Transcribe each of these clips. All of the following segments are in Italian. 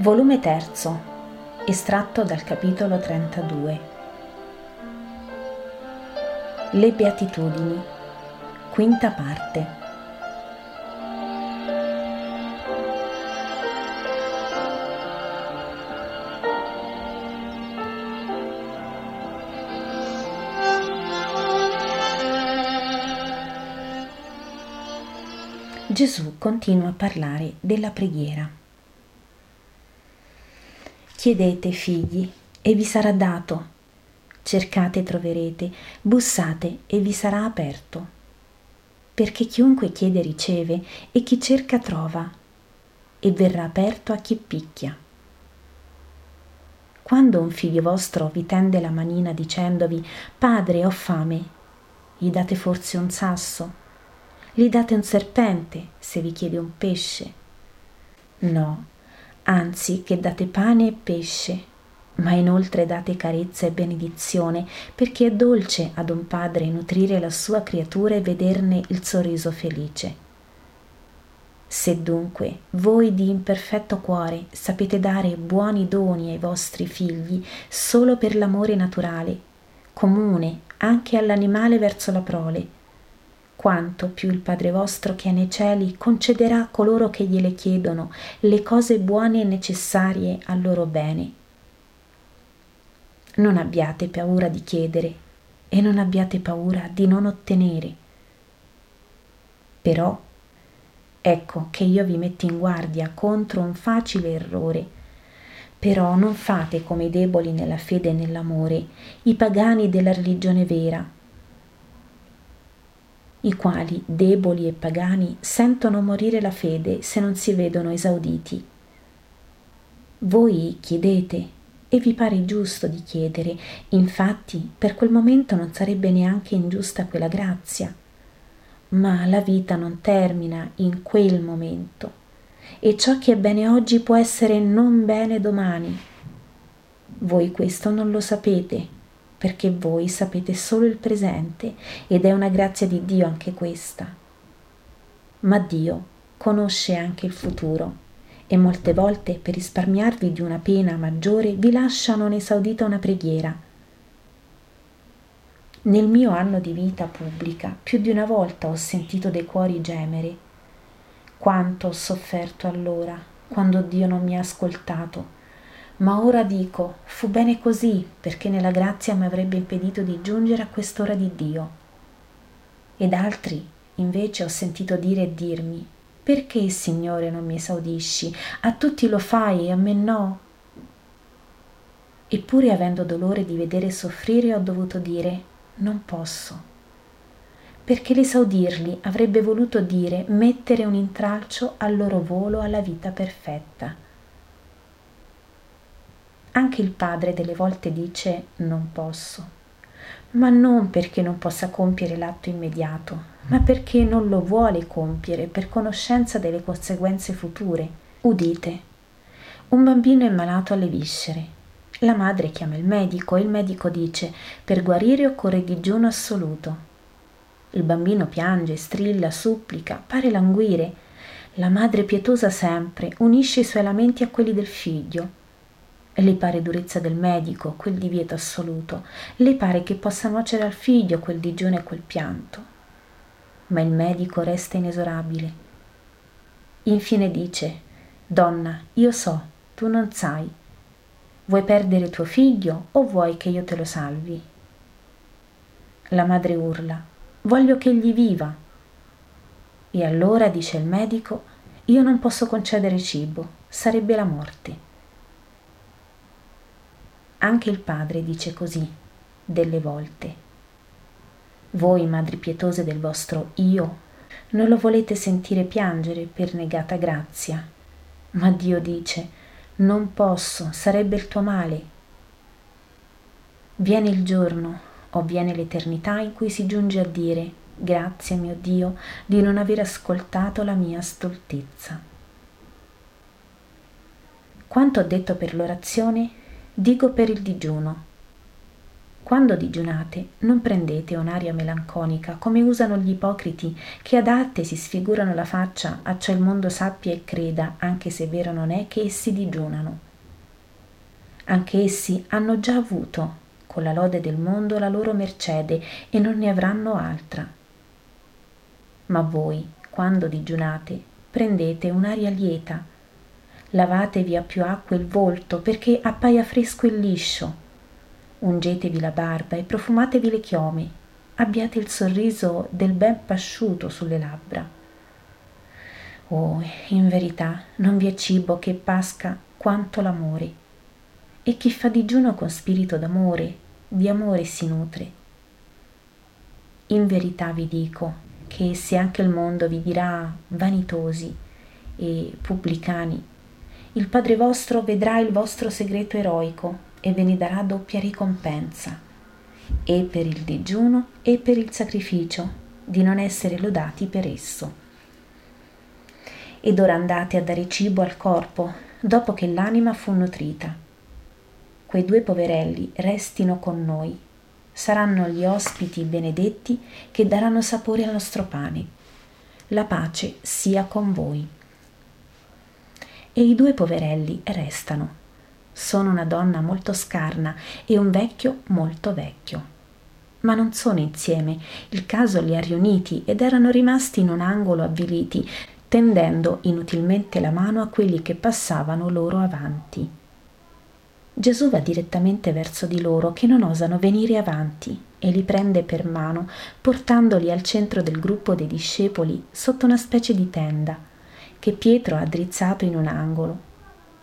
Volume 3, estratto dal capitolo 32. Le Beatitudini, quinta parte. Gesù continua a parlare della preghiera. Chiedete, figli, e vi sarà dato. Cercate e troverete, bussate e vi sarà aperto. Perché chiunque chiede riceve e chi cerca trova, e verrà aperto a chi picchia. Quando un figlio vostro vi tende la manina dicendovi Padre, ho fame, gli date forse un sasso? Gli date un serpente se vi chiede un pesce? No, anzi che date pane e pesce, ma inoltre date carezza e benedizione, perché è dolce ad un padre nutrire la sua creatura e vederne il sorriso felice. Se dunque voi di imperfetto cuore sapete dare buoni doni ai vostri figli solo per l'amore naturale, comune anche all'animale verso la prole, quanto più il Padre vostro che è nei cieli concederà a coloro che gliele chiedono le cose buone e necessarie al loro bene. Non abbiate paura di chiedere e non abbiate paura di non ottenere. Però ecco che io vi metto in guardia contro un facile errore. Però non fate come i deboli nella fede e nell'amore, i pagani della religione vera, i quali, deboli e pagani, sentono morire la fede se non si vedono esauditi. Voi chiedete e vi pare giusto di chiedere, infatti per quel momento non sarebbe neanche ingiusta quella grazia. Ma la vita non termina in quel momento e ciò che è bene oggi può essere non bene domani. Voi questo non lo sapete perché voi sapete solo il presente ed è una grazia di Dio anche questa. Ma Dio conosce anche il futuro e molte volte per risparmiarvi di una pena maggiore vi lascia non esaudita una preghiera. Nel mio anno di vita pubblica più di una volta ho sentito dei cuori gemere. Quanto ho sofferto allora, quando Dio non mi ha ascoltato ma ora dico, fu bene così, perché nella grazia mi avrebbe impedito di giungere a quest'ora di Dio. Ed altri, invece, ho sentito dire e dirmi, perché, Signore, non mi esaudisci? A tutti lo fai e a me no? Eppure, avendo dolore di vedere soffrire, ho dovuto dire, non posso. Perché l'esaudirli avrebbe voluto dire mettere un intralcio al loro volo alla vita perfetta anche il padre delle volte dice non posso, ma non perché non possa compiere l'atto immediato, ma perché non lo vuole compiere per conoscenza delle conseguenze future. Udite, un bambino è malato alle viscere. La madre chiama il medico e il medico dice per guarire occorre digiuno assoluto. Il bambino piange, strilla, supplica, pare languire. La madre pietosa sempre unisce i suoi lamenti a quelli del figlio le pare durezza del medico, quel divieto assoluto, le pare che possa nuocere al figlio quel digiuno e quel pianto. Ma il medico resta inesorabile. Infine dice, Donna, io so, tu non sai. Vuoi perdere tuo figlio o vuoi che io te lo salvi? La madre urla, voglio che egli viva. E allora, dice il medico, io non posso concedere cibo, sarebbe la morte. Anche il Padre dice così, delle volte. Voi, madri pietose del vostro io, non lo volete sentire piangere per negata grazia, ma Dio dice, non posso, sarebbe il tuo male. Viene il giorno, o viene l'eternità in cui si giunge a dire, grazie mio Dio di non aver ascoltato la mia stoltezza. Quanto ho detto per l'orazione dico per il digiuno. quando digiunate, non prendete un'aria melanconica come usano gli ipocriti che ad arte si sfigurano la faccia, acciò il mondo sappia e creda, anche se vero non è, che essi digiunano. Anche essi hanno già avuto, con la lode del mondo, la loro mercede e non ne avranno altra. Ma voi, quando digiunate, prendete un'aria lieta, lavatevi a più acqua il volto perché appaia fresco e liscio ungetevi la barba e profumatevi le chiome, abbiate il sorriso del ben pasciuto sulle labbra. Oh, in verità non vi è cibo che pasca quanto l'amore, e chi fa digiuno con spirito d'amore, di amore si nutre. In verità vi dico che se anche il mondo vi dirà vanitosi e pubblicani, il Padre vostro vedrà il vostro segreto eroico e ve ne darà doppia ricompensa, e per il digiuno e per il sacrificio, di non essere lodati per esso. Ed ora andate a dare cibo al corpo, dopo che l'anima fu nutrita. Quei due poverelli restino con noi, saranno gli ospiti benedetti che daranno sapore al nostro pane. La pace sia con voi. E i due poverelli restano sono una donna molto scarna e un vecchio molto vecchio. Ma non sono insieme, il caso li ha riuniti ed erano rimasti in un angolo avviliti, tendendo inutilmente la mano a quelli che passavano loro avanti. Gesù va direttamente verso di loro che non osano venire avanti e li prende per mano, portandoli al centro del gruppo dei discepoli sotto una specie di tenda che Pietro ha drizzato in un angolo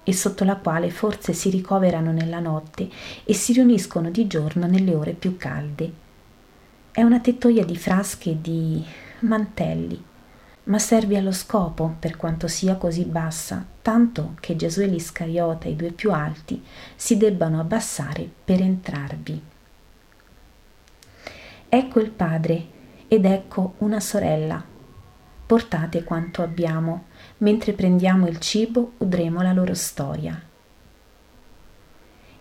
e sotto la quale forse si ricoverano nella notte e si riuniscono di giorno nelle ore più calde. È una tettoia di frasche e di mantelli, ma serve allo scopo per quanto sia così bassa, tanto che Gesù e l'Iscariota, i due più alti, si debbano abbassare per entrarvi. Ecco il padre ed ecco una sorella. Portate quanto abbiamo mentre prendiamo il cibo udremo la loro storia.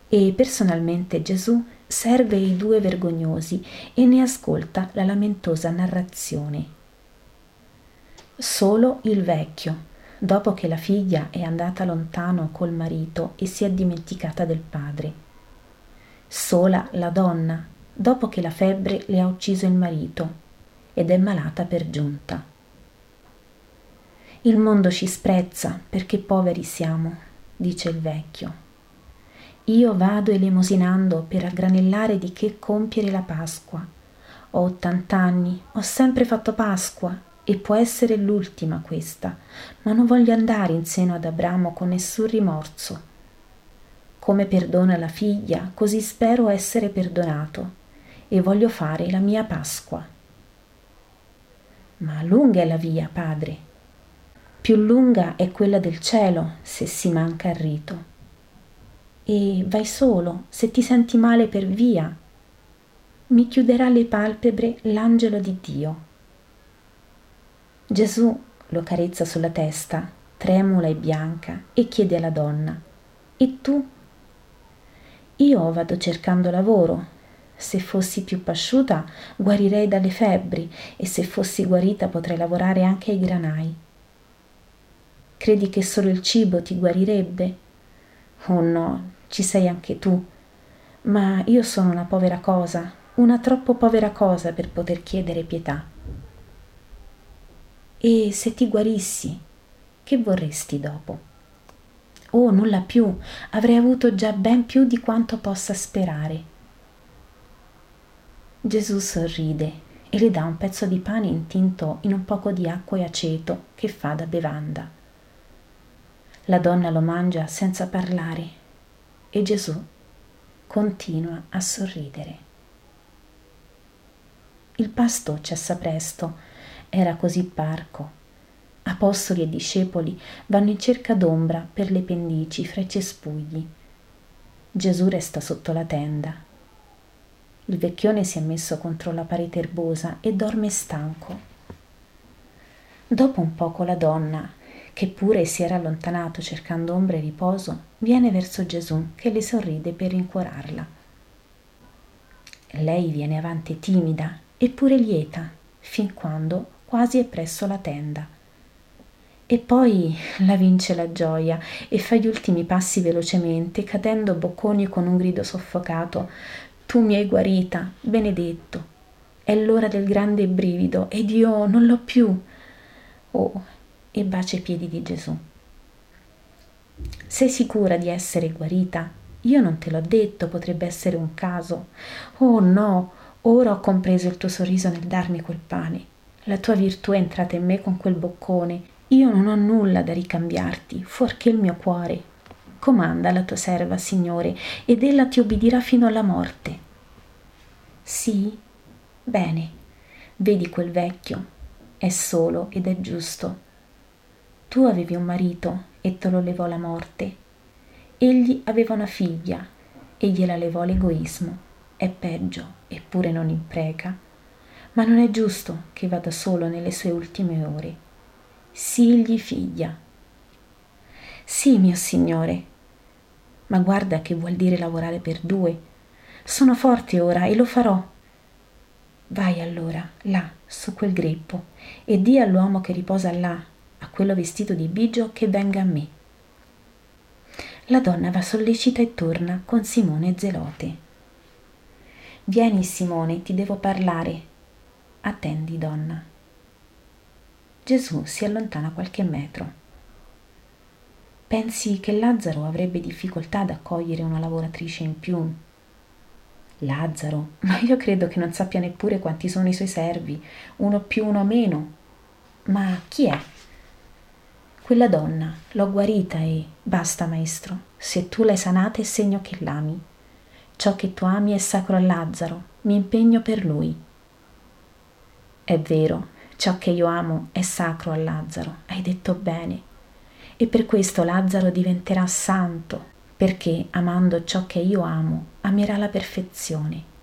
E personalmente Gesù serve i due vergognosi e ne ascolta la lamentosa narrazione. Solo il vecchio, dopo che la figlia è andata lontano col marito e si è dimenticata del padre. Sola la donna, dopo che la febbre le ha ucciso il marito ed è malata per giunta. Il mondo ci sprezza perché poveri siamo, dice il vecchio. Io vado elemosinando per aggranellare di che compiere la Pasqua. Ho ottant'anni, ho sempre fatto Pasqua e può essere l'ultima questa, ma non voglio andare in seno ad Abramo con nessun rimorso. Come perdona la figlia, così spero essere perdonato e voglio fare la mia Pasqua. Ma lunga è la via, padre, più lunga è quella del cielo se si manca al rito. E vai solo se ti senti male per via. Mi chiuderà le palpebre l'angelo di Dio. Gesù lo carezza sulla testa, tremula e bianca, e chiede alla donna, E tu? Io vado cercando lavoro. Se fossi più pasciuta, guarirei dalle febbri, e se fossi guarita potrei lavorare anche ai granai. Credi che solo il cibo ti guarirebbe? Oh no, ci sei anche tu. Ma io sono una povera cosa, una troppo povera cosa per poter chiedere pietà. E se ti guarissi, che vorresti dopo? Oh, nulla più, avrei avuto già ben più di quanto possa sperare. Gesù sorride e le dà un pezzo di pane intinto in un poco di acqua e aceto che fa da bevanda. La donna lo mangia senza parlare e Gesù continua a sorridere. Il pasto cessa presto, era così parco. Apostoli e discepoli vanno in cerca d'ombra per le pendici fra i cespugli. Gesù resta sotto la tenda. Il vecchione si è messo contro la parete erbosa e dorme stanco. Dopo un poco la donna, che pure si era allontanato cercando ombra e riposo, viene verso Gesù che le sorride per rincuorarla. Lei viene avanti timida eppure lieta, fin quando quasi è presso la tenda. E poi la vince la gioia e fa gli ultimi passi velocemente, cadendo bocconi con un grido soffocato. Tu mi hai guarita, benedetto. È l'ora del grande brivido ed io non l'ho più. Oh, e bacia i piedi di Gesù. Sei sicura di essere guarita? Io non te l'ho detto, potrebbe essere un caso. Oh no, ora ho compreso il tuo sorriso nel darmi quel pane. La tua virtù è entrata in me con quel boccone io non ho nulla da ricambiarti, fuorché il mio cuore. Comanda la tua serva, Signore, ed ella ti ubbidirà fino alla morte. Sì? Bene. Vedi quel vecchio? È solo ed è giusto. Tu avevi un marito e te lo levò la morte. Egli aveva una figlia e gliela levò l'egoismo. È peggio, eppure non impreca. Ma non è giusto che vada solo nelle sue ultime ore sigli figlia. Sì, mio signore, ma guarda che vuol dire lavorare per due. Sono forte ora e lo farò. Vai allora, là, su quel greppo, e di all'uomo che riposa là, a quello vestito di bigio, che venga a me. La donna va sollecita e torna con Simone Zelote. Vieni, Simone, ti devo parlare. Attendi, donna. Gesù si allontana qualche metro. Pensi che Lazzaro avrebbe difficoltà ad accogliere una lavoratrice in più? Lazzaro, ma io credo che non sappia neppure quanti sono i suoi servi, uno più, uno meno. Ma chi è? Quella donna, l'ho guarita e basta, maestro. Se tu l'hai sanata è segno che l'ami. Ciò che tu ami è sacro a Lazzaro, mi impegno per lui. È vero, Ciò che io amo è sacro a Lazzaro, hai detto bene. E per questo Lazzaro diventerà santo, perché amando ciò che io amo, amerà la perfezione.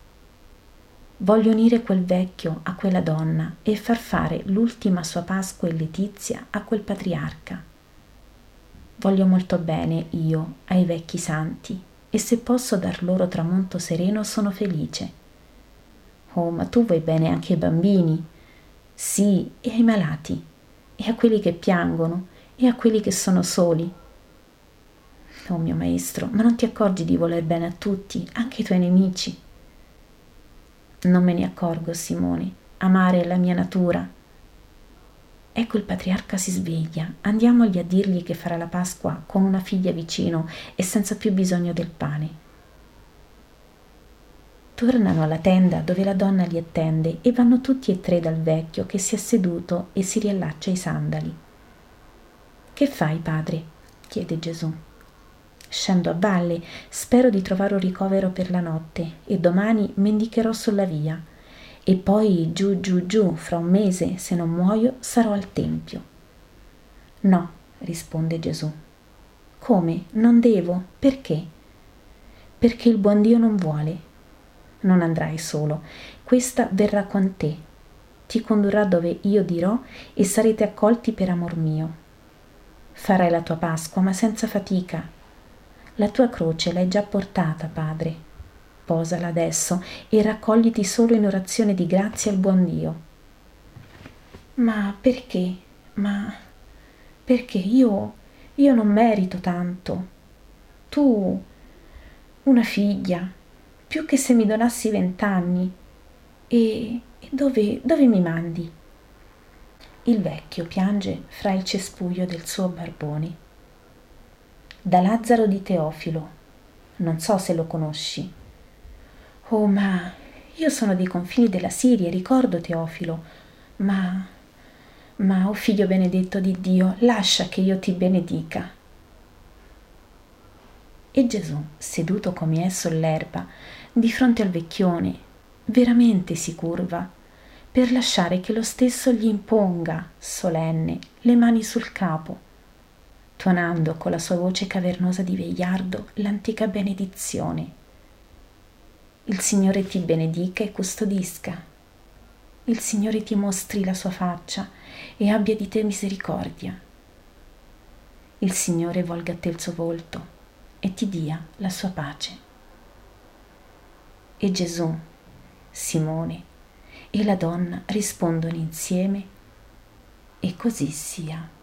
Voglio unire quel vecchio a quella donna e far fare l'ultima sua Pasqua in Letizia a quel patriarca. Voglio molto bene io ai vecchi santi e se posso dar loro tramonto sereno sono felice. Oh, ma tu vuoi bene anche ai bambini, sì, e ai malati, e a quelli che piangono, e a quelli che sono soli. Oh mio maestro, ma non ti accorgi di voler bene a tutti, anche ai tuoi nemici? Non me ne accorgo, Simone. Amare è la mia natura. Ecco il patriarca si sveglia. Andiamogli a dirgli che farà la Pasqua con una figlia vicino e senza più bisogno del pane. Tornano alla tenda dove la donna li attende e vanno tutti e tre dal vecchio che si è seduto e si riallaccia i sandali. Che fai, padre? chiede Gesù. Scendo a valle, spero di trovare un ricovero per la notte e domani mendicherò sulla via. E poi giù giù giù, fra un mese, se non muoio, sarò al tempio. No, risponde Gesù. Come? Non devo? Perché? Perché il buon Dio non vuole non andrai solo, questa verrà con te, ti condurrà dove io dirò e sarete accolti per amor mio. Farai la tua Pasqua, ma senza fatica. La tua croce l'hai già portata, Padre. Posala adesso e raccogliti solo in orazione di grazia al buon Dio. Ma perché? Ma perché io io non merito tanto. Tu una figlia, più che se mi donassi vent'anni. E, e dove, dove mi mandi? Il vecchio piange fra il cespuglio del suo barbone. Da Lazzaro di Teofilo. Non so se lo conosci. Oh, ma io sono dei confini della Siria, ricordo Teofilo. Ma, ma, oh figlio benedetto di Dio, lascia che io ti benedica. E Gesù, seduto come è sull'erba, di fronte al vecchione, veramente si curva, per lasciare che lo stesso gli imponga, solenne, le mani sul capo, tuonando con la sua voce cavernosa di vegliardo l'antica benedizione. Il Signore ti benedica e custodisca. Il Signore ti mostri la sua faccia e abbia di te misericordia. Il Signore volga a te il suo volto e ti dia la sua pace. E Gesù, Simone e la donna rispondono insieme e così sia.